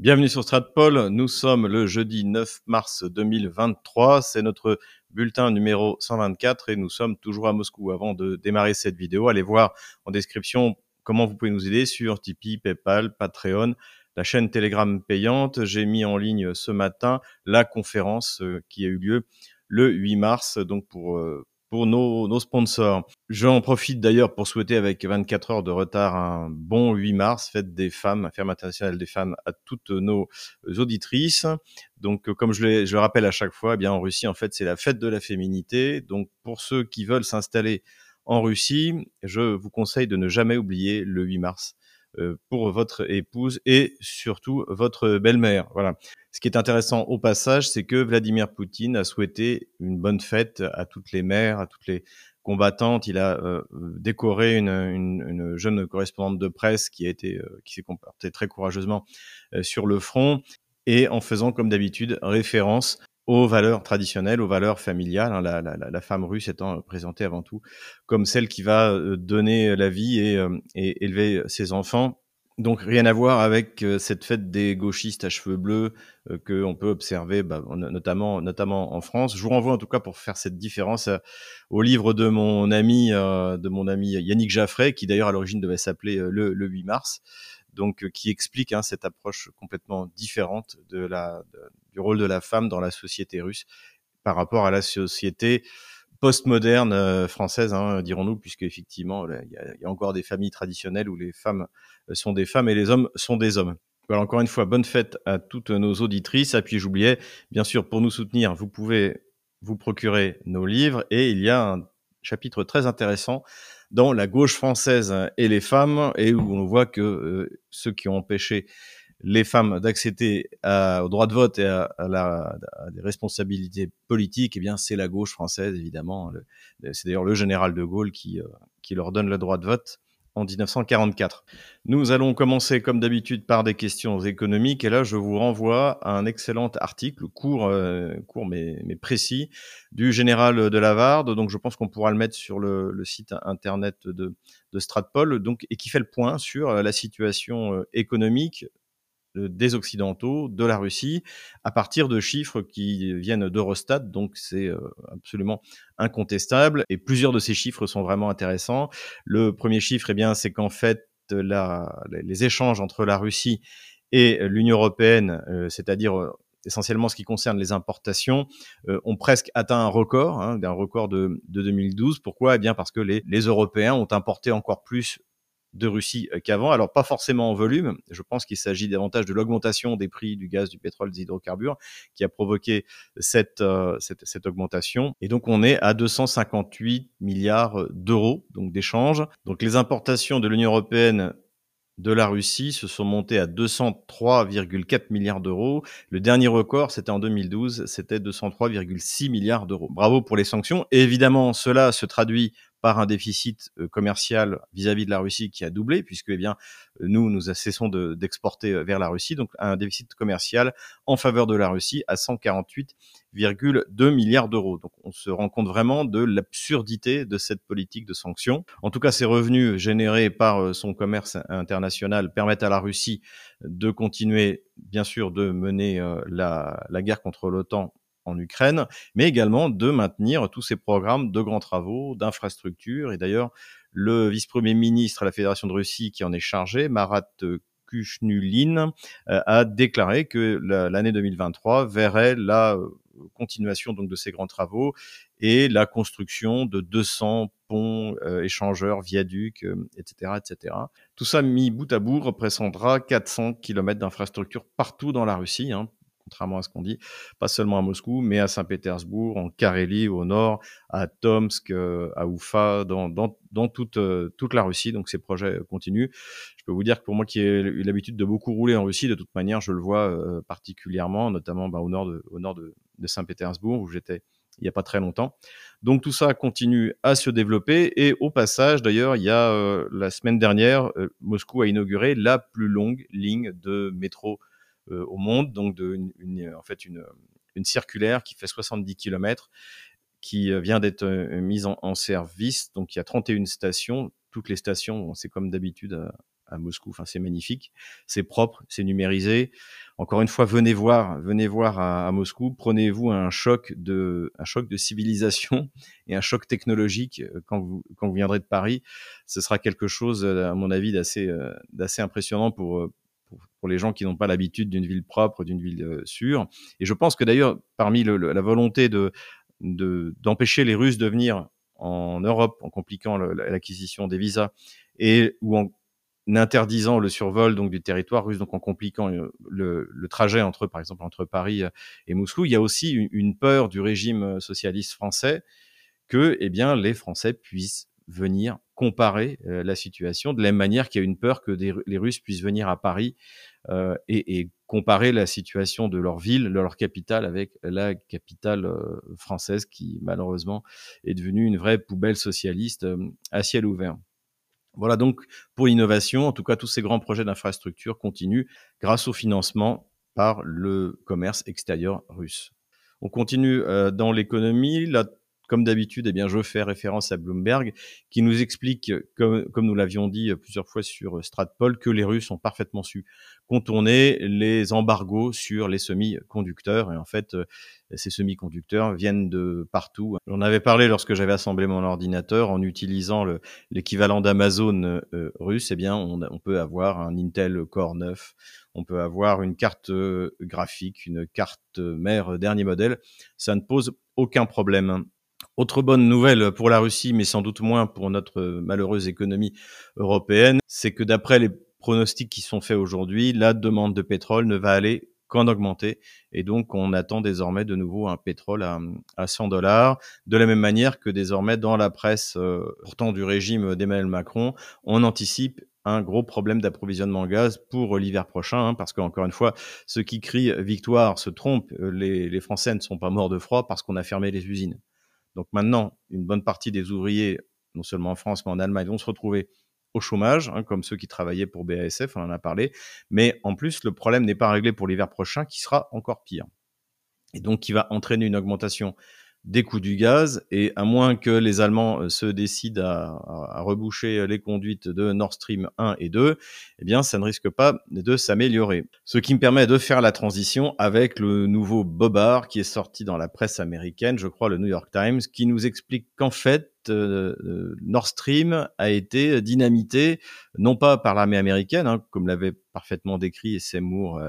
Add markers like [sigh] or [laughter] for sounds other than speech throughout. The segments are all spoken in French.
Bienvenue sur Stratpol. Nous sommes le jeudi 9 mars 2023. C'est notre bulletin numéro 124 et nous sommes toujours à Moscou. Avant de démarrer cette vidéo, allez voir en description comment vous pouvez nous aider sur Tipeee, PayPal, Patreon, la chaîne Telegram payante. J'ai mis en ligne ce matin la conférence euh, qui a eu lieu le 8 mars, donc pour euh, pour nos, nos sponsors. J'en profite d'ailleurs pour souhaiter avec 24 heures de retard un bon 8 mars, fête des femmes, ferme internationale des femmes à toutes nos auditrices. Donc, comme je, je le rappelle à chaque fois, eh bien en Russie, en fait, c'est la fête de la féminité. Donc, pour ceux qui veulent s'installer en Russie, je vous conseille de ne jamais oublier le 8 mars euh, pour votre épouse et surtout votre belle-mère. Voilà. Ce qui est intéressant au passage, c'est que Vladimir Poutine a souhaité une bonne fête à toutes les mères, à toutes les combattantes. Il a euh, décoré une, une, une, jeune correspondante de presse qui a été, euh, qui s'est comportée très courageusement sur le front et en faisant comme d'habitude référence aux valeurs traditionnelles, aux valeurs familiales, hein, la, la, la, femme russe étant présentée avant tout comme celle qui va euh, donner la vie et, euh, et élever ses enfants. Donc rien à voir avec euh, cette fête des gauchistes à cheveux bleus que on peut observer, bah, notamment, notamment en France. Je vous renvoie en tout cas pour faire cette différence au livre de mon ami, de mon ami Yannick Jaffray, qui d'ailleurs à l'origine devait s'appeler le, le 8 mars donc qui explique hein, cette approche complètement différente de la, du rôle de la femme dans la société russe par rapport à la société postmoderne euh, française, hein, dirons-nous, puisque effectivement, il y, a encore des familles traditionnelles où les femmes euh, sont des femmes et les hommes sont des hommes. Voilà, encore une fois, bonne fête à toutes nos auditrices. Et puis j'oubliais, bien sûr, pour nous soutenir, vous pouvez vous procurer nos livres et il y a un chapitre très intéressant dans la gauche française et les femmes et où on voit que euh, ceux qui ont empêché les femmes d'accéder au droit de vote et à, des responsabilités politiques, eh bien, c'est la gauche française, évidemment. C'est d'ailleurs le général de Gaulle qui, euh, qui leur donne le droit de vote en 1944. Nous allons commencer comme d'habitude par des questions économiques et là je vous renvoie à un excellent article court, euh, court mais, précis du général de Lavarde. Donc je pense qu'on pourra le mettre sur le, site internet de, de Stratpol donc, et qui fait le point sur la situation euh, économique des Occidentaux, de la Russie, à partir de chiffres qui viennent d'Eurostat, donc c'est euh, absolument incontestable. Et plusieurs de ces chiffres sont vraiment intéressants. Le premier chiffre, eh bien, c'est qu'en fait, la, les échanges entre la Russie et l'Union européenne, euh, c'est-à-dire euh, essentiellement ce qui concerne les importations, ont presque atteint un record, hein, un record de, de 2012. Pourquoi? Eh bien parce que les, les Européens ont importé encore plus de Russie euh, qu'avant. Alors pas forcément en volume, je pense qu'il s'agit davantage de l'augmentation des prix du gaz, du pétrole, des hydrocarbures qui a provoqué cette, euh, cette, cette, augmentation. Et donc on est à 258 milliards d'euros donc d'échanges. Donc les importations de l'Union européenne de la Russie se sont montées à 203,4 milliards d'euros. Le dernier record, c'était en 2012, c'était 203,6 milliards d'euros. Bravo pour les sanctions. Et évidemment, cela se traduit par un déficit euh, commercial vis-à-vis de la Russie qui a doublé, puisque eh bien nous nous cessons d'exporter euh, vers la Russie, donc un déficit commercial en faveur de la Russie à 148,2 milliards d'euros. Donc on se rend compte vraiment de l'absurdité de cette politique de sanctions. En tout cas, ces revenus générés par euh, son commerce international permettent à la Russie de continuer, bien sûr, de mener la guerre contre l'OTAN en Ukraine, mais également de maintenir tous ces programmes de grands travaux, d'infrastructures. Et d'ailleurs, le vice-premier ministre à la Fédération de Russie qui en est chargé, Marat Kushnulin, euh, a déclaré que l'année 2023 verrait la euh, continuation donc de ces grands travaux et la construction de 200 ponts, euh, échangeurs, viaducs, etc., etc. Tout ça mis bout à bout représentera 400 km d'infrastructures partout dans la Russie, hein, contrairement à ce qu'on dit, pas seulement à Moscou, mais à Saint-Pétersbourg, en Carélie au nord, à Tomsk, euh, à Oufa, dans, euh, toute la Russie. Donc ces projets continuent. Je peux vous dire que pour moi qui ai eu l'habitude de beaucoup rouler en Russie, de toute manière, je le vois euh, particulièrement, notamment bah, au nord de, Saint-Pétersbourg, où j'étais il n'y a pas très longtemps. Donc tout ça continue à se développer et au passage, d'ailleurs, il y a la semaine dernière, Moscou a inauguré la plus longue ligne de métro euh, au monde, donc de, une, en fait une, une circulaire qui fait 70 km, qui euh, vient d'être euh, mise en, service. Donc il y a 31 stations. Toutes les stations, c'est comme d'habitude à Moscou. Enfin, c'est magnifique, c'est propre, c'est numérisé. Encore une fois, venez voir, venez voir à, Moscou. Prenez-vous un choc de, un choc de civilisation [laughs] et un choc technologique euh, quand vous, quand vous viendrez de Paris. Ce sera quelque chose, à mon avis, d'assez, d'assez impressionnant pour, pour, les gens qui n'ont pas l'habitude d'une ville propre, d'une ville euh, sûre. Et je pense que d'ailleurs, parmi la volonté de, d'empêcher les Russes de venir en Europe en compliquant l'acquisition des visas et ou en interdisant le survol donc du territoire russe, donc en compliquant euh, le, trajet entre, par exemple, entre Paris et Moscou, il y a aussi une, une peur du régime socialiste français que, eh bien, les Français puissent venir comparer euh, la situation de la même manière qu'il y a une peur que les Russes puissent venir à Paris euh, et, comparer la situation de leur ville, de leur capitale avec la capitale euh, française qui malheureusement est devenue une vraie poubelle socialiste à ciel ouvert. Voilà donc pour l'innovation, en tout cas tous ces grands projets d'infrastructure continuent grâce au financement par le commerce extérieur russe. On continue dans l'économie. Comme d'habitude, eh bien, je fais référence à Bloomberg, qui nous explique, comme, comme nous l'avions dit plusieurs fois sur Stratpol, que les Russes ont parfaitement su contourner les embargos sur les semi-conducteurs. Et en fait, ces semi-conducteurs viennent de partout. J'en avais parlé lorsque j'avais assemblé mon ordinateur en utilisant l'équivalent d'Amazon euh, russe. Eh bien, on, on, peut avoir un Intel Core 9, on peut avoir une carte euh, graphique, une carte mère dernier modèle. Ça ne pose aucun problème. Autre bonne nouvelle pour la Russie, mais sans doute moins pour notre malheureuse économie européenne, c'est que d'après les pronostics qui sont faits aujourd'hui, la demande de pétrole ne va aller qu'en augmenter. Et donc, on attend désormais de nouveau un pétrole à, 100 dollars. De la même manière que désormais, dans la presse euh, pourtant du régime d'Emmanuel Macron, on anticipe un gros problème d'approvisionnement en gaz pour l'hiver prochain, hein, parce qu'encore une fois, ceux qui crient victoire se trompent. Les, les Français ne sont pas morts de froid parce qu'on a fermé les usines. Donc maintenant, une bonne partie des ouvriers, non seulement en France, mais en Allemagne, vont se retrouver au chômage, hein, comme ceux qui travaillaient pour BASF, on en a parlé. Mais en plus, le problème n'est pas réglé pour l'hiver prochain, qui sera encore pire. Et donc, qui va entraîner une augmentation des coûts du gaz et à moins que les Allemands euh, se décident à, reboucher les conduites de Nord Stream 1 et 2, eh bien ça ne risque pas de s'améliorer. Ce qui me permet de faire la transition avec le nouveau bobard qui est sorti dans la presse américaine, je crois le New York Times, qui nous explique qu'en fait euh, euh, Nord Stream a été dynamité non pas par l'armée américaine, hein, comme l'avait parfaitement décrit Seymour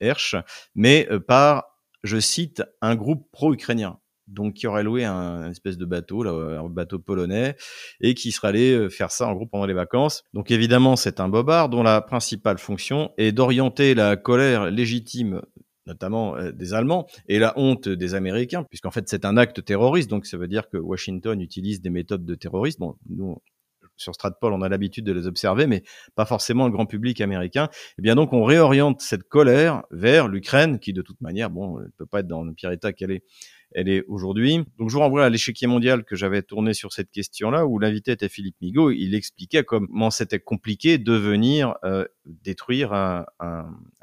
Hersh, mais par, je cite, un groupe pro-ukrainien donc qui aurait loué un, espèce de bateau, là, un bateau polonais, et qui serait allé euh, faire ça en groupe pendant les vacances. Donc évidemment, c'est un bobard dont la principale fonction est d'orienter la colère légitime notamment euh, des Allemands, et la honte des Américains, puisqu'en fait c'est un acte terroriste, donc ça veut dire que Washington utilise des méthodes de terrorisme. Bon, nous, sur Stratpol, on a l'habitude de les observer, mais pas forcément le grand public américain. Et eh bien donc, on réoriente cette colère vers l'Ukraine, qui de toute manière, bon, ne peut pas être dans le pire état qu'elle est elle est aujourd'hui. Donc je vous renvoie à l'échiquier mondial que j'avais tourné sur cette question-là, où l'invité était Philippe Migaud. Il expliquait comment c'était compliqué de venir euh, détruire un,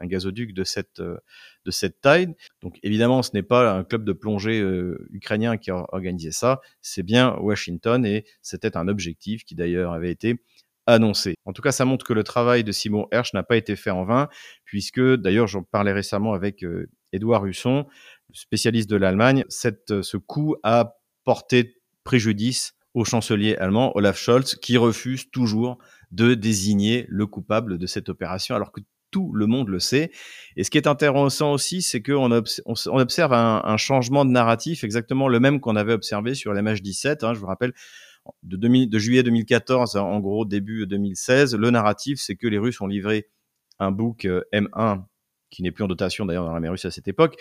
gazoduc de cette, euh, de cette taille. Donc évidemment, ce n'est pas un club de plongée euh, ukrainien qui a organisé ça, c'est bien Washington et c'était un objectif qui d'ailleurs avait été annoncé. En tout cas, ça montre que le travail de Simon Hersch n'a pas été fait en vain, puisque d'ailleurs, j'en parlais récemment avec Édouard Husson, spécialiste de l'Allemagne, cette, ce coup a porté préjudice au chancelier allemand Olaf Scholz, qui refuse toujours de désigner le coupable de cette opération, alors que tout le monde le sait. Et ce qui est intéressant aussi, c'est qu'on on observe un, changement de narratif, exactement le même qu'on avait observé sur l'MH17. Hein, je vous rappelle, de, 2000, de juillet 2014, en gros début 2016, le narratif, c'est que les Russes ont livré un bouc euh, M1 qui n'est plus en dotation d'ailleurs dans la mer russe à cette époque,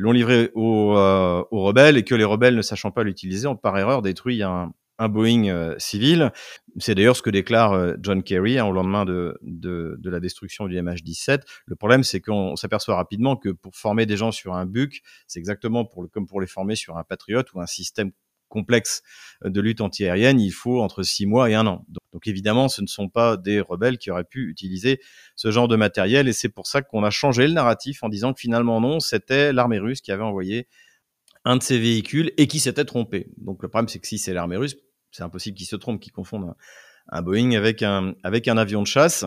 l'ont livré aux, euh, aux, rebelles et que les rebelles, ne sachant pas l'utiliser, ont par erreur détruit un, Boeing euh, civil. C'est d'ailleurs ce que déclare euh, John Kerry hein, au lendemain de, de, la destruction du MH17. Le problème, c'est qu'on s'aperçoit rapidement que pour former des gens sur un BUC, c'est exactement comme pour les former sur un Patriot ou un système complexe de lutte antiaérienne, il faut entre six mois et un an. Donc, évidemment, ce ne sont pas des rebelles qui auraient pu utiliser ce genre de matériel, et c'est pour ça qu'on a changé le narratif en disant que finalement non, c'était l'armée russe qui avait envoyé un de ces véhicules et qui s'était trompé. Donc le problème, c'est que si c'est l'armée russe, c'est impossible qu'ils se trompent, qu'ils confondent un, Boeing avec un, avec un avion de chasse.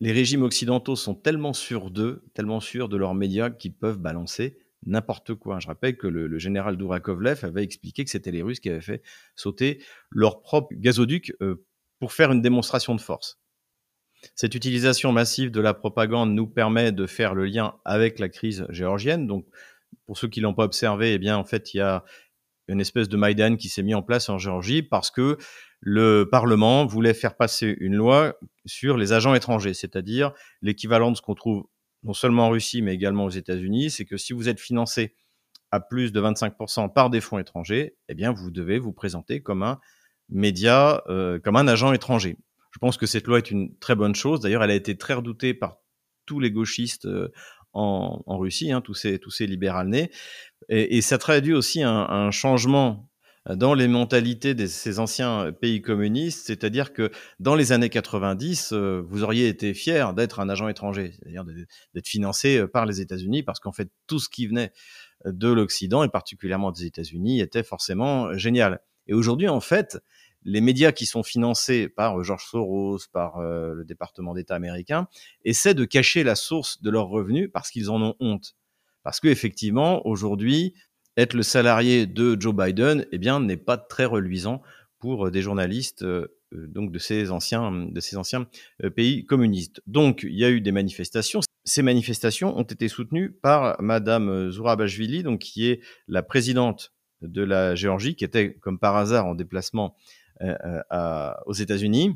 les régimes occidentaux sont tellement sûrs d'eux, tellement sûrs de leurs médias qu'ils peuvent balancer n'importe quoi. Je rappelle que le, général Dourakovlev avait expliqué que c'était les Russes qui avaient fait sauter leur propre gazoduc euh, pour faire une démonstration de force. Cette utilisation massive de la propagande nous permet de faire le lien avec la crise géorgienne. Donc, pour ceux qui l'ont pas observé, eh bien, en fait, il y a une espèce de Maïdan qui s'est mis en place en Géorgie parce que le Parlement voulait faire passer une loi sur les agents étrangers, c'est-à-dire l'équivalent de ce qu'on trouve non seulement en Russie, mais également aux États-Unis, c'est que si vous êtes financé à plus de 25% par des fonds étrangers, eh bien, vous devez vous présenter comme un média, euh, comme un agent étranger. Je pense que cette loi est une très bonne chose. D'ailleurs, elle a été très redoutée par tous les gauchistes euh, en, Russie, hein, tous ces, libérales nés. Et, ça traduit aussi un changement dans les mentalités de ces anciens pays communistes, c'est-à-dire que dans les années 90, euh, vous auriez été fier d'être un agent étranger, c'est-à-dire d'être financé euh, par les États-Unis, parce qu'en fait, tout ce qui venait de l'Occident, et particulièrement des États-Unis, était forcément génial. Et aujourd'hui, en fait, les médias qui sont financés par George Soros, par euh, le département d'État américain, essaient de cacher la source de leurs revenus parce qu'ils en ont honte. Parce qu'effectivement, aujourd'hui, être le salarié de Joe Biden, eh bien, n'est pas très reluisant pour euh, des journalistes euh, euh, donc de ces anciens, de ces anciens pays communistes. Donc, il y a eu des manifestations. Ces manifestations ont été soutenues par Madame Zourabashvili, donc qui est la présidente de la Géorgie, qui était comme par hasard en déplacement aux États-Unis,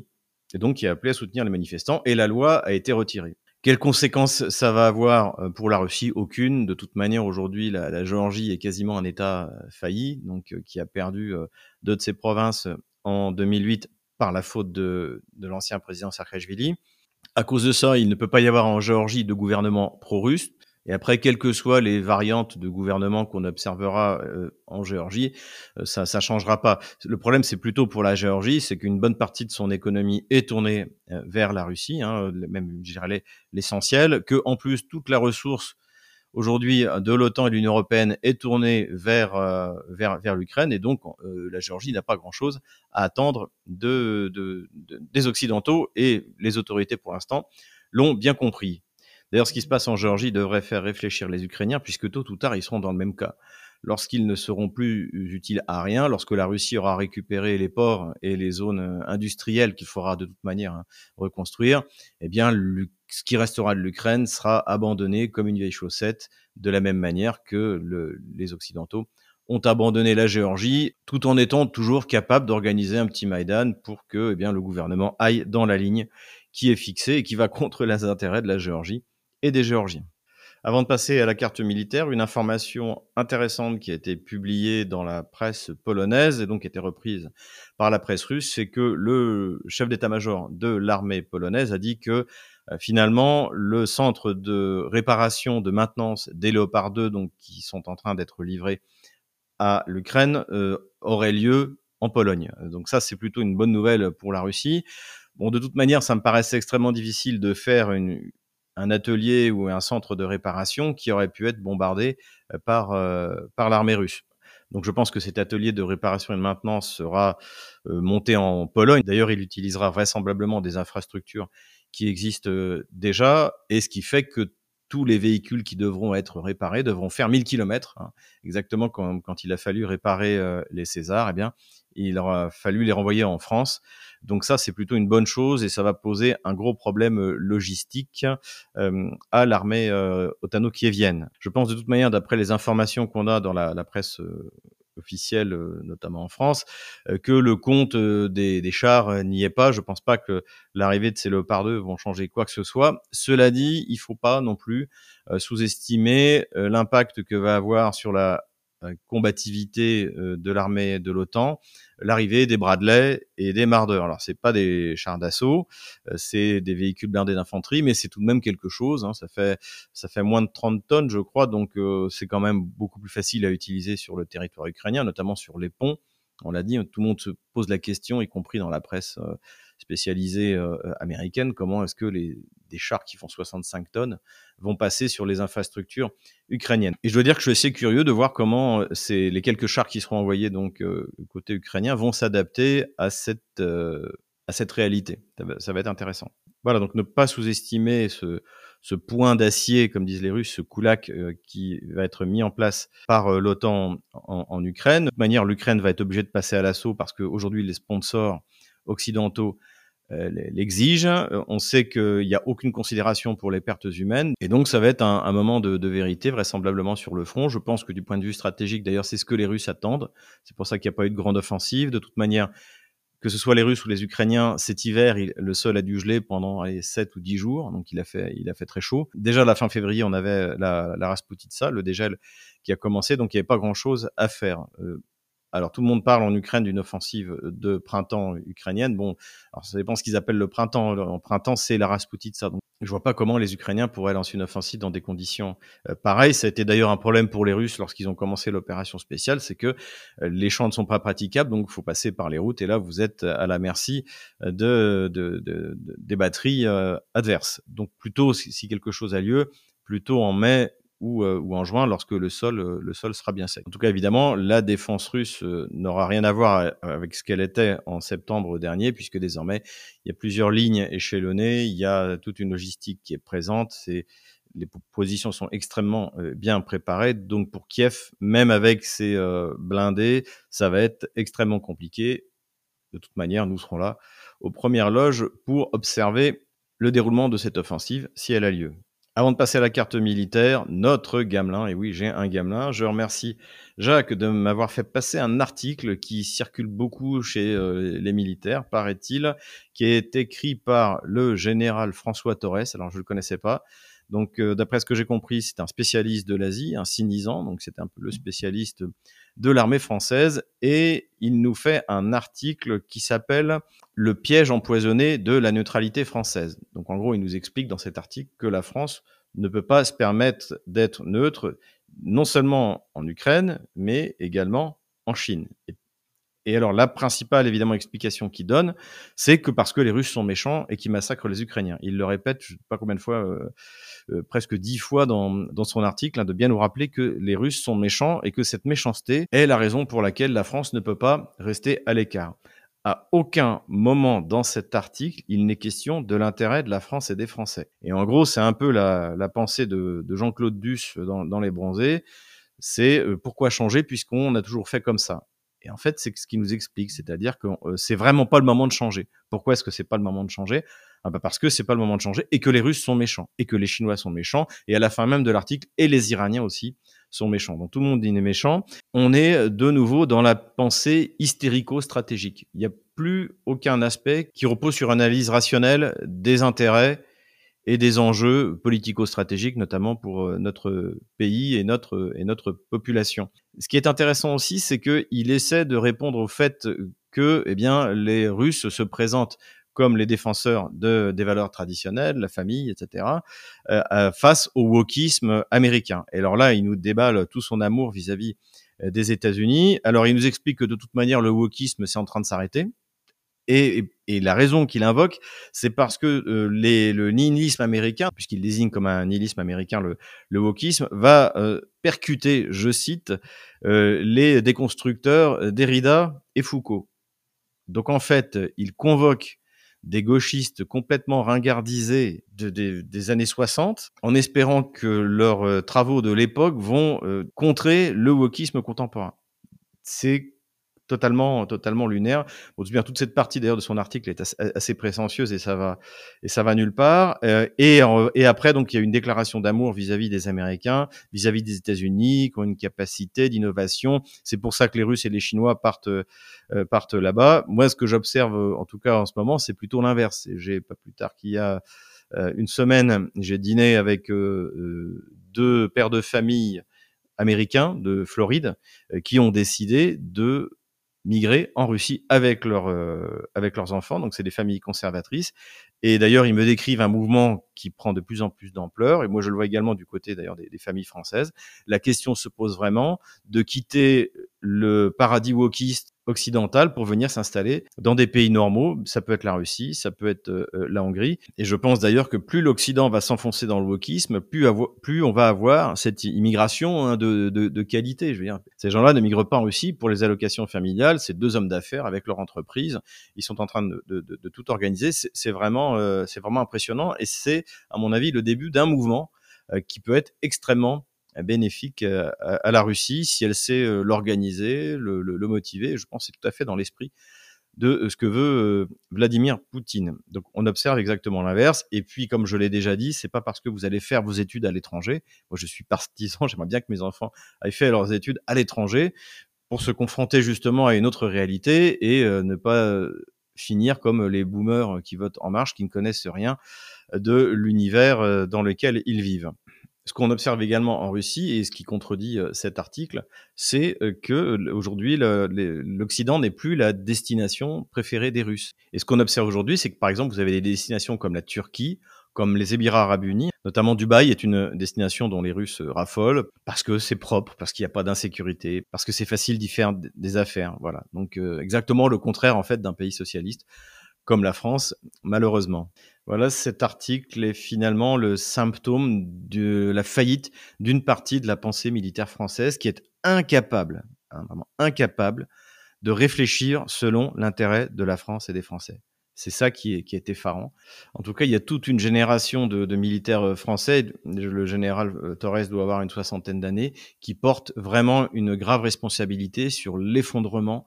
et donc qui a appelé à soutenir les manifestants. Et la loi a été retirée. Quelles conséquences ça va avoir euh, pour la Russie? Aucune. De toute manière, aujourd'hui, la, Géorgie est quasiment un État euh, failli, donc euh, qui a perdu deux de ses provinces en 2008 par la faute de, de l'ancien président Saakashvili. À cause de ça, il ne peut pas y avoir en Géorgie de gouvernement pro-russe. Et après, quelles que soient les variantes de gouvernement qu'on observera euh, en Géorgie, euh, ça ne changera pas. Le problème, c'est plutôt pour la Géorgie, c'est qu'une bonne partie de son économie est tournée euh, vers la Russie, hein, même, je dirais, l'essentiel, que en plus, toute la ressource aujourd'hui de l'OTAN et de l'Union européenne est tournée vers, vers, vers l'Ukraine, et donc la Géorgie n'a pas grand-chose à attendre de, de, de, des Occidentaux, et les autorités, pour l'instant, l'ont bien compris. D'ailleurs, ce qui se passe en Géorgie devrait faire réfléchir les Ukrainiens, puisque tôt ou tard, ils seront dans le même cas. Lorsqu'ils ne seront plus utiles à rien, lorsque la Russie aura récupéré les ports et les zones euh, industrielles qu'il faudra de toute manière hein, reconstruire, eh bien, ce qui restera de l'Ukraine sera abandonné comme une vieille chaussette, de la même manière que le, les Occidentaux ont abandonné la Géorgie, tout en étant toujours capables d'organiser un petit Maïdan pour que eh bien, le gouvernement aille dans la ligne qui est fixée et qui va contre les intérêts de la Géorgie et des Géorgiens. Avant de passer à la carte militaire, une information intéressante qui a été publiée dans la presse polonaise et donc été reprise par la presse russe, c'est que le chef d'état-major de l'armée polonaise a dit que euh, finalement le centre de réparation, de maintenance des Léopard 2, donc qui sont en train d'être livrés à l'Ukraine, euh, aurait lieu en Pologne. Donc ça, c'est plutôt une bonne nouvelle pour la Russie. Bon, de toute manière, ça me paraissait extrêmement difficile de faire une, un atelier ou un centre de réparation qui aurait pu être bombardé par, euh, par l'armée russe. Donc je pense que cet atelier de réparation et de maintenance sera euh, monté en Pologne. D'ailleurs, il utilisera vraisemblablement des infrastructures qui existent déjà, et ce qui fait que tous les véhicules qui devront être réparés devront faire 1000 km, hein, exactement comme quand il a fallu réparer les Césars, eh bien, il aura fallu les renvoyer en France. Donc ça, c'est plutôt une bonne chose et ça va poser un gros problème euh, logistique euh, à l'armée euh, otano-kievienne. Je pense de toute manière, d'après les informations qu'on a dans la, la presse euh, officielle, euh, notamment en France, que le compte des, des chars n'y est pas. Je pense pas que l'arrivée de ces Léopard 2 vont changer quoi que ce soit. Cela dit, il faut pas non plus sous-estimer l'impact que va avoir sur la combativité de l'armée de l'OTAN, l'arrivée des Bradley et des Marder. Alors c'est pas des chars d'assaut, c'est des véhicules blindés d'infanterie, mais c'est tout de même quelque chose. Hein. Ça fait ça fait moins de 30 tonnes, je crois, donc c'est quand même beaucoup plus facile à utiliser sur le territoire ukrainien, notamment sur les ponts. On l'a dit, tout le monde se pose la question, y compris dans la presse spécialisée euh, américaine, comment est-ce que les, des chars qui font 65 tonnes vont passer sur les infrastructures ukrainiennes? Et je dois dire que je suis assez curieux de voir comment euh, ces, les quelques chars qui seront envoyés donc euh, côté ukrainien vont s'adapter à cette, euh, à cette réalité. Ça va, être intéressant. Voilà, donc ne pas sous-estimer ce point d'acier, comme disent les Russes, ce kulak euh, qui va être mis en place par euh, l'OTAN en, Ukraine. De toute manière, l'Ukraine va être obligée de passer à l'assaut parce qu'aujourd'hui, les sponsors occidentaux euh, l'exigent. On sait qu'il n'y a aucune considération pour les pertes humaines. Et donc, ça va être un, moment de, vérité, vraisemblablement sur le front. Je pense que du point de vue stratégique, d'ailleurs, c'est ce que les Russes attendent. C'est pour ça qu'il n'y a pas eu de grande offensive. De toute manière, que ce soit les Russes ou les Ukrainiens, cet hiver, le sol a dû geler pendant les 7 ou 10 jours, donc il a fait, il a fait très chaud. Déjà à la fin février, on avait la, la Rasputitsa, le dégel qui a commencé, donc il n'y avait pas grand-chose à faire. Euh, alors tout le monde parle en Ukraine d'une offensive de printemps ukrainienne. Bon, alors ça dépend ce qu'ils appellent le printemps. En printemps, c'est la Rasputitsa. Donc je vois pas comment les Ukrainiens pourraient lancer une offensive dans des conditions euh, pareilles. Ça a été d'ailleurs un problème pour les Russes lorsqu'ils ont commencé l'opération spéciale, c'est que euh, les champs ne sont pas praticables, donc il faut passer par les routes. Et là, vous êtes à la merci de, de, de, de des batteries euh, adverses. Donc plutôt si quelque chose a lieu, plutôt en mai ou, euh, ou, en juin lorsque le sol, euh, le sol sera bien sec. En tout cas, évidemment, la défense russe euh, n'aura rien à voir avec ce qu'elle était en septembre dernier, puisque désormais, il y a plusieurs lignes échelonnées, il y a toute une logistique qui est présente, les positions sont extrêmement bien préparées. Donc pour Kiev, même avec ses blindés, ça va être extrêmement compliqué. De toute manière, nous serons là aux premières loges pour observer le déroulement de cette offensive si elle a lieu. Avant de passer à la carte militaire, notre gamelin, et oui, j'ai un gamelin, je remercie Jacques de m'avoir fait passer un article qui circule beaucoup chez euh, les militaires, paraît-il, qui est écrit par le général François Torres, alors je ne le connaissais pas, donc, euh, d'après ce que j'ai compris, c'est un spécialiste de l'Asie, un cynisant, donc c'est un peu le spécialiste de l'armée française, et il nous fait un article qui s'appelle Le piège empoisonné de la neutralité française. Donc, en gros, il nous explique dans cet article que la France ne peut pas se permettre d'être neutre, non seulement en Ukraine, mais également en Chine. Et alors, la principale, évidemment, explication qu'il donne, c'est que parce que les Russes sont méchants et qu'ils massacrent les Ukrainiens. Il le répète, je ne sais pas combien de fois, euh, euh, presque dix fois dans, dans son article, hein, de bien nous rappeler que les Russes sont méchants et que cette méchanceté est la raison pour laquelle la France ne peut pas rester à l'écart. À aucun moment dans cet article, il n'est question de l'intérêt de la France et des Français. Et en gros, c'est un peu la, la pensée de, de Jean-Claude Duss dans, dans Les Bronzés. C'est euh, pourquoi changer puisqu'on a toujours fait comme ça. Et en fait, c'est ce qui nous explique, c'est-à-dire que euh, c'est vraiment pas le moment de changer. Pourquoi est-ce que c'est pas le moment de changer? Ah bah Parce que c'est pas le moment de changer et que les Russes sont méchants et que les Chinois sont méchants et à la fin même de l'article et les Iraniens aussi sont méchants. Donc tout le monde dit est méchant. On est de nouveau dans la pensée hystérico-stratégique. Il n'y a plus aucun aspect qui repose sur une analyse rationnelle des intérêts et des enjeux politico-stratégiques, notamment pour euh, notre pays et notre, et notre population. Ce qui est intéressant aussi, c'est qu'il essaie de répondre au fait que eh bien, les Russes se présentent comme les défenseurs de, des valeurs traditionnelles, la famille, etc., euh, euh, face au wokisme américain. Et alors là, il nous déballe tout son amour vis-à-vis -vis des États-Unis. Alors il nous explique que de toute manière, le wokisme, c'est en train de s'arrêter. Et, la raison qu'il invoque, c'est parce que euh, le nihilisme américain, puisqu'il désigne comme un nihilisme américain le, wokisme, va euh, percuter, je cite, euh, les déconstructeurs Derrida et Foucault. Donc en fait, il convoque des gauchistes complètement ringardisés de, de, des années 60, en espérant que leurs travaux de l'époque vont contrer le wokisme contemporain. C'est totalement, totalement lunaire. Bon, bien, toute cette partie d'ailleurs de son article est assez, assez, et ça va, et ça va nulle part. Euh, et, et après, donc, il y a une déclaration d'amour vis-à-vis des Américains, vis-à-vis -vis des États-Unis, qui ont une capacité d'innovation. C'est pour ça que les Russes et les Chinois partent, euh, partent là-bas. Moi, ce que j'observe, en tout cas en ce moment, c'est plutôt l'inverse. J'ai pas plus tard qu'il y a euh, une semaine, j'ai dîné avec euh, euh, deux pères de famille américains de Floride qui ont décidé de migrer en Russie avec, leur, euh, avec leurs enfants. Donc, c'est des familles conservatrices. Et d'ailleurs, ils me décrivent un mouvement qui prend de plus en plus d'ampleur. Et moi, je le vois également du côté d'ailleurs des, des, familles françaises. La question se pose vraiment de quitter le paradis wokiste occidentale pour venir s'installer dans des pays normaux. Ça peut être la Russie, ça peut être euh, euh, la Hongrie. Et je pense d'ailleurs que plus l'Occident va s'enfoncer dans le wokisme, plus, plus on va avoir cette immigration hein, de, de, de, qualité. Je veux dire, ces gens-là ne migrent pas en Russie pour les allocations familiales. C'est deux hommes d'affaires avec leur entreprise. Ils sont en train de, de tout organiser. C'est vraiment, euh, c'est vraiment impressionnant. Et c'est, à mon avis, le début d'un mouvement qui peut être extrêmement bénéfique euh, à, la Russie si elle sait euh, l'organiser, le, le, motiver. Je pense que c'est tout à fait dans l'esprit de euh, ce que veut Vladimir Poutine. Donc on observe exactement l'inverse. Et puis comme je l'ai déjà dit, c'est pas parce que vous allez faire vos études à l'étranger. Moi je suis [laughs] partisan, j'aimerais bien que mes enfants aient fait leurs études à l'étranger pour se confronter justement à une autre réalité et ne pas finir comme les boomers qui votent en marche, qui ne connaissent rien de l'univers dans lequel ils vivent ce qu'on observe également en Russie et ce qui contredit cet article, c'est que aujourd'hui l'Occident n'est plus la destination préférée des Russes. Et ce qu'on observe aujourd'hui, c'est que par exemple, vous avez des destinations comme la Turquie, comme les Émirats Arabes Unis, notamment Dubaï est une destination dont les Russes raffolent parce que c'est propre, parce qu'il n'y a pas d'insécurité, parce que c'est facile d'y faire des affaires. Voilà. Donc exactement le contraire en fait d'un pays socialiste comme la France, malheureusement. Voilà, cet article est finalement le symptôme de la faillite d'une partie de la pensée militaire française qui est incapable, hein, vraiment incapable, de réfléchir selon l'intérêt de la France et des Français. C'est ça qui est, qui est effarant. En tout cas, il y a toute une génération de, militaires euh, français, le général euh, Torres doit avoir une soixantaine d'années, qui portent vraiment une grave responsabilité sur l'effondrement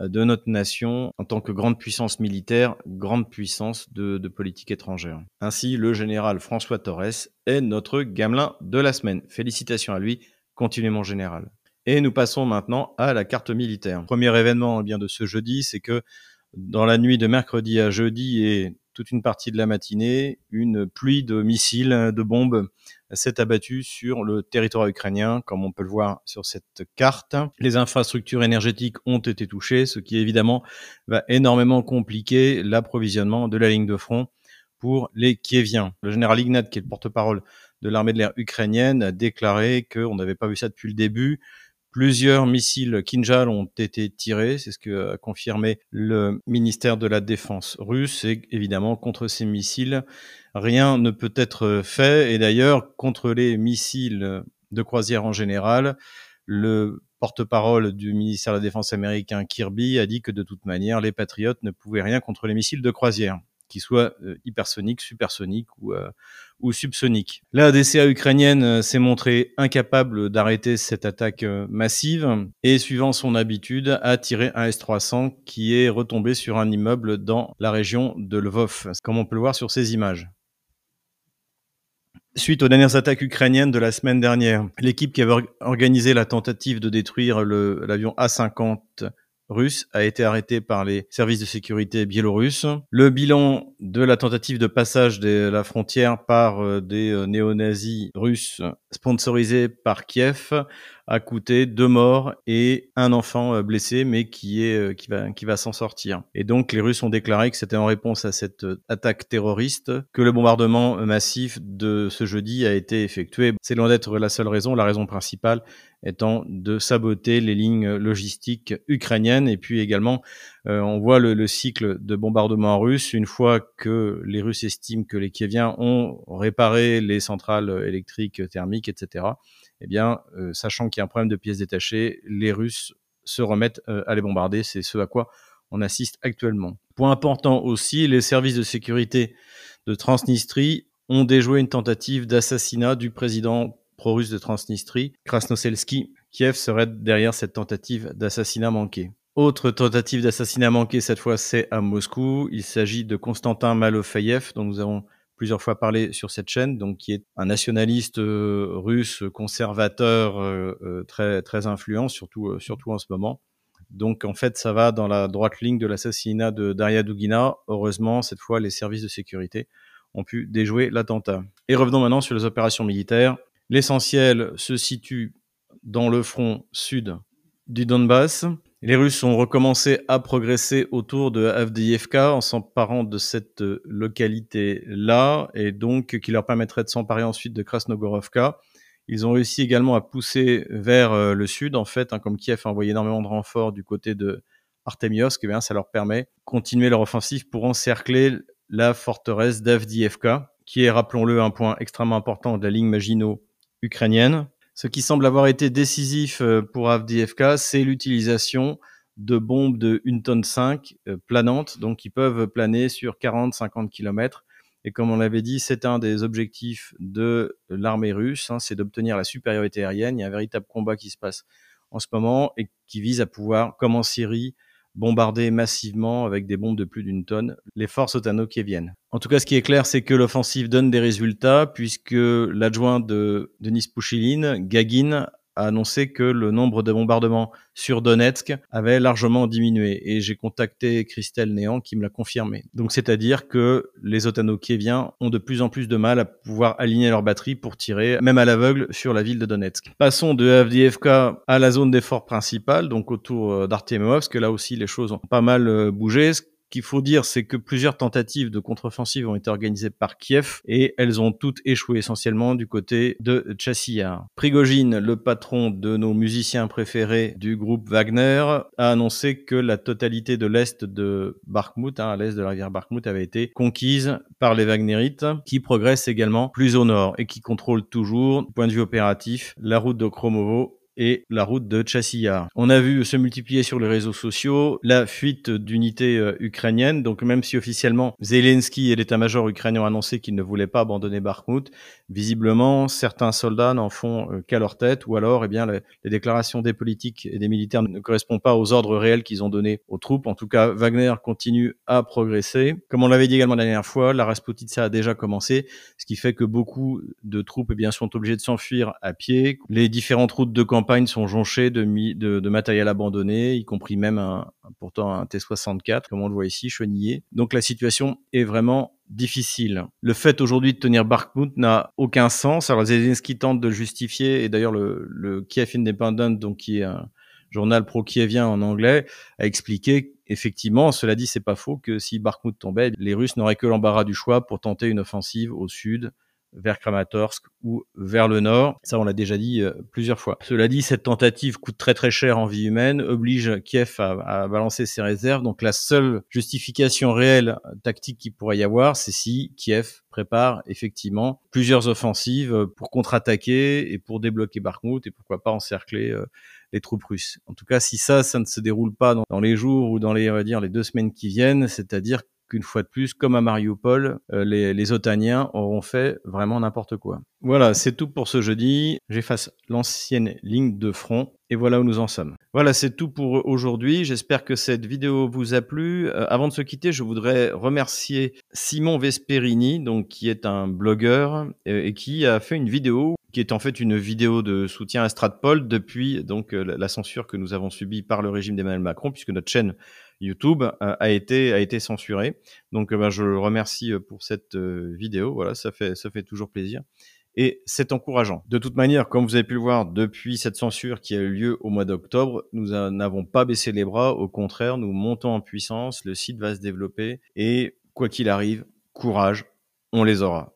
de notre nation en tant que grande puissance militaire, grande puissance de, politique étrangère. Ainsi, le général François Torres est notre gamelin de la semaine. Félicitations à lui, continuez mon général. Et nous passons maintenant à la carte militaire. Premier événement eh bien de ce jeudi, c'est que dans la nuit de mercredi à jeudi et toute une partie de la matinée, une pluie de missiles, de bombes s'est abattue sur le territoire ukrainien, comme on peut le voir sur cette carte. Les infrastructures énergétiques ont été touchées, ce qui évidemment va énormément compliquer l'approvisionnement de la ligne de front pour les Kieviens. Le général Ignat, qui est le porte-parole de l'armée de l'air ukrainienne, a déclaré qu'on n'avait pas vu ça depuis le début, Plusieurs missiles Kinjal ont été tirés, c'est ce que a confirmé le ministère de la Défense russe. Et évidemment, contre ces missiles, rien ne peut être fait. Et d'ailleurs, contre les missiles de croisière en général, le porte-parole du ministère de la Défense américain Kirby a dit que de toute manière, les patriotes ne pouvaient rien contre les missiles de croisière qui soit euh, hypersonique, supersonique ou, euh, ou subsonique. La DCA ukrainienne euh, s'est montrée incapable d'arrêter cette attaque massive et, suivant son habitude, a tiré un S-300 qui est retombé sur un immeuble dans la région de Lvov, comme on peut le voir sur ces images. Suite aux dernières attaques ukrainiennes de la semaine dernière, l'équipe qui avait organisé la tentative de détruire l'avion A-50 russe a été arrêté par les services de sécurité biélorusses. Le bilan de la tentative de passage de la frontière par euh, des euh, néo-nazis russes sponsorisés par Kiev a coûté deux morts et un enfant euh, blessé, mais qui est qui va qui va s'en sortir. Et donc les Russes ont déclaré que c'était en réponse à cette attaque terroriste que le bombardement massif de ce jeudi a été effectué. C'est loin d'être la seule raison. La raison principale étant de saboter les lignes logistiques ukrainiennes. Et puis également, euh, on voit le, le, cycle de bombardement russe. Une fois que les Russes estiment que les Kieviens ont réparé les centrales électriques thermiques, etc., eh bien, euh, sachant qu'il y a un problème de pièces détachées, les Russes se remettent euh, à les bombarder. C'est ce à quoi on assiste actuellement. Point important aussi, les services de sécurité de Transnistrie ont déjoué une tentative d'assassinat du président pro-russe de Transnistrie, Krasnoselski. Kiev serait derrière cette tentative d'assassinat manqué. Autre tentative d'assassinat manqué, cette fois c'est à Moscou. Il s'agit de Konstantin Malofeyev, dont nous avons plusieurs fois parlé sur cette chaîne, donc qui est un nationaliste euh, russe conservateur euh, euh, très très influent, surtout surtout en ce moment. Donc en fait, ça va dans la droite ligne de l'assassinat de Daria Dugina. Heureusement, cette fois, les services de sécurité ont pu déjouer l'attentat. Et revenons maintenant sur les opérations militaires. L'essentiel se situe dans le front sud du Donbass. Les Russes ont recommencé à progresser autour de Avdiivka en s'emparant de cette localité-là et donc qui leur permettrait de s'emparer ensuite de Krasnogorovka Ils ont réussi également à pousser vers euh, le sud, en fait, hein, comme Kiev a envoyé énormément de renforts du côté de Artemiovsk, eh bien, ça leur permet de continuer leur offensive pour encercler la forteresse d'Avdiivka, qui est, rappelons-le, un point extrêmement important de la ligne Maginot ukrainienne. Ce qui semble avoir été décisif euh, pour Avdiivka, c'est l'utilisation de bombes de 1 tonne 5 euh, planantes, donc qui peuvent planer sur 40-50 km. Et comme on l'avait dit, c'est un des objectifs de l'armée russe, hein, c'est d'obtenir la supériorité aérienne. Il y a un véritable combat qui se passe en ce moment et qui vise à pouvoir, comme en Syrie, bombarder massivement avec des bombes de plus d'une tonne les forces otano-kieviennes. En tout cas, ce qui est clair, c'est que l'offensive donne des résultats puisque l'adjoint de Denis Pouchiline, Gagin, a annoncé que le nombre de bombardements sur Donetsk avait largement diminué. Et j'ai contacté Christelle Néant qui me l'a confirmé. Donc c'est-à-dire que les otano-kieviens ont de plus en plus de mal à pouvoir aligner leurs batteries pour tirer, même à l'aveugle, sur la ville de Donetsk. Passons de Avdiivka à la zone d'effort principale, donc autour euh, d'Artemovsk. Là aussi, les choses ont pas mal euh, bougé qu'il faut dire, c'est que plusieurs tentatives de contre-offensive ont été organisées par Kiev et elles ont toutes échoué essentiellement du côté de Chassillard. Prigogine, le patron de nos musiciens préférés du groupe Wagner, a annoncé que la totalité de l'est de Bakhmut, hein, à l'est de la rivière Bakhmut, avait été conquise par les Wagnerites, qui progressent également plus au nord et qui contrôlent toujours, du point de vue opératif, la route de Kromovo et la route de Chassillard. On a vu se multiplier sur les réseaux sociaux la fuite d'unités euh, ukrainiennes. Donc même si officiellement Zelensky et l'état-major ukrainien ont annoncé qu'ils ne voulaient pas abandonner Bakhmut, visiblement certains soldats n'en font euh, qu'à leur tête ou alors eh bien les, déclarations des politiques et des militaires ne correspondent pas aux ordres réels qu'ils ont donnés aux troupes. En tout cas, Wagner continue à progresser. Comme on l'avait dit également la dernière fois, la Rasputitsa a déjà commencé, ce qui fait que beaucoup de troupes eh bien sont obligées de s'enfuir à pied. Les différentes routes de campagne campagnes sont jonchées de, de, matériel abandonné, y compris même un, pourtant un T-64, comme on le voit ici, chenillé. Donc la situation est vraiment difficile. Le fait aujourd'hui de tenir Bakhmut n'a aucun sens. Alors Zelensky tente de le justifier, et d'ailleurs le, le Kiev Independent, donc qui est un journal pro-kievien en anglais, a expliqué effectivement, cela dit, c'est pas faux que si Bakhmut tombait, les Russes n'auraient que l'embarras du choix pour tenter une offensive au sud vers Kramatorsk ou vers le nord. Ça, on l'a déjà dit euh, plusieurs fois. Cela dit, cette tentative coûte très très cher en vie humaine, oblige Kiev à, à balancer ses réserves. Donc la seule justification réelle tactique qui pourrait y avoir, c'est si Kiev prépare effectivement plusieurs offensives pour contre-attaquer et pour débloquer Bakhmut et pourquoi pas encercler euh, les troupes russes. En tout cas, si ça, ça ne se déroule pas dans, dans les jours ou dans les, on va dire, les deux semaines qui viennent, c'est-à-dire qu'une fois de plus, comme à Mariupol, euh, les, Otaniens auront fait vraiment n'importe quoi. Voilà, c'est tout pour ce jeudi. J'efface l'ancienne ligne de front et voilà où nous en sommes. Voilà, c'est tout pour aujourd'hui. J'espère que cette vidéo vous a plu. Euh, avant de se quitter, je voudrais remercier Simon Vesperini, donc qui est un blogueur euh, et qui a fait une vidéo qui est en fait une vidéo de soutien à Stratpol depuis donc la censure que nous avons subie par le régime d'Emmanuel Macron, puisque notre chaîne YouTube euh, a été a été censuré. Donc euh, ben, je le remercie euh, pour cette vidéo. Voilà, ça fait ça fait toujours plaisir et c'est encourageant. De toute manière, comme vous avez pu le voir depuis cette censure qui a eu lieu au mois d'octobre, nous n'avons pas baissé les bras, au contraire, nous montons en puissance, le site va se développer et quoi qu'il arrive, courage, on les aura.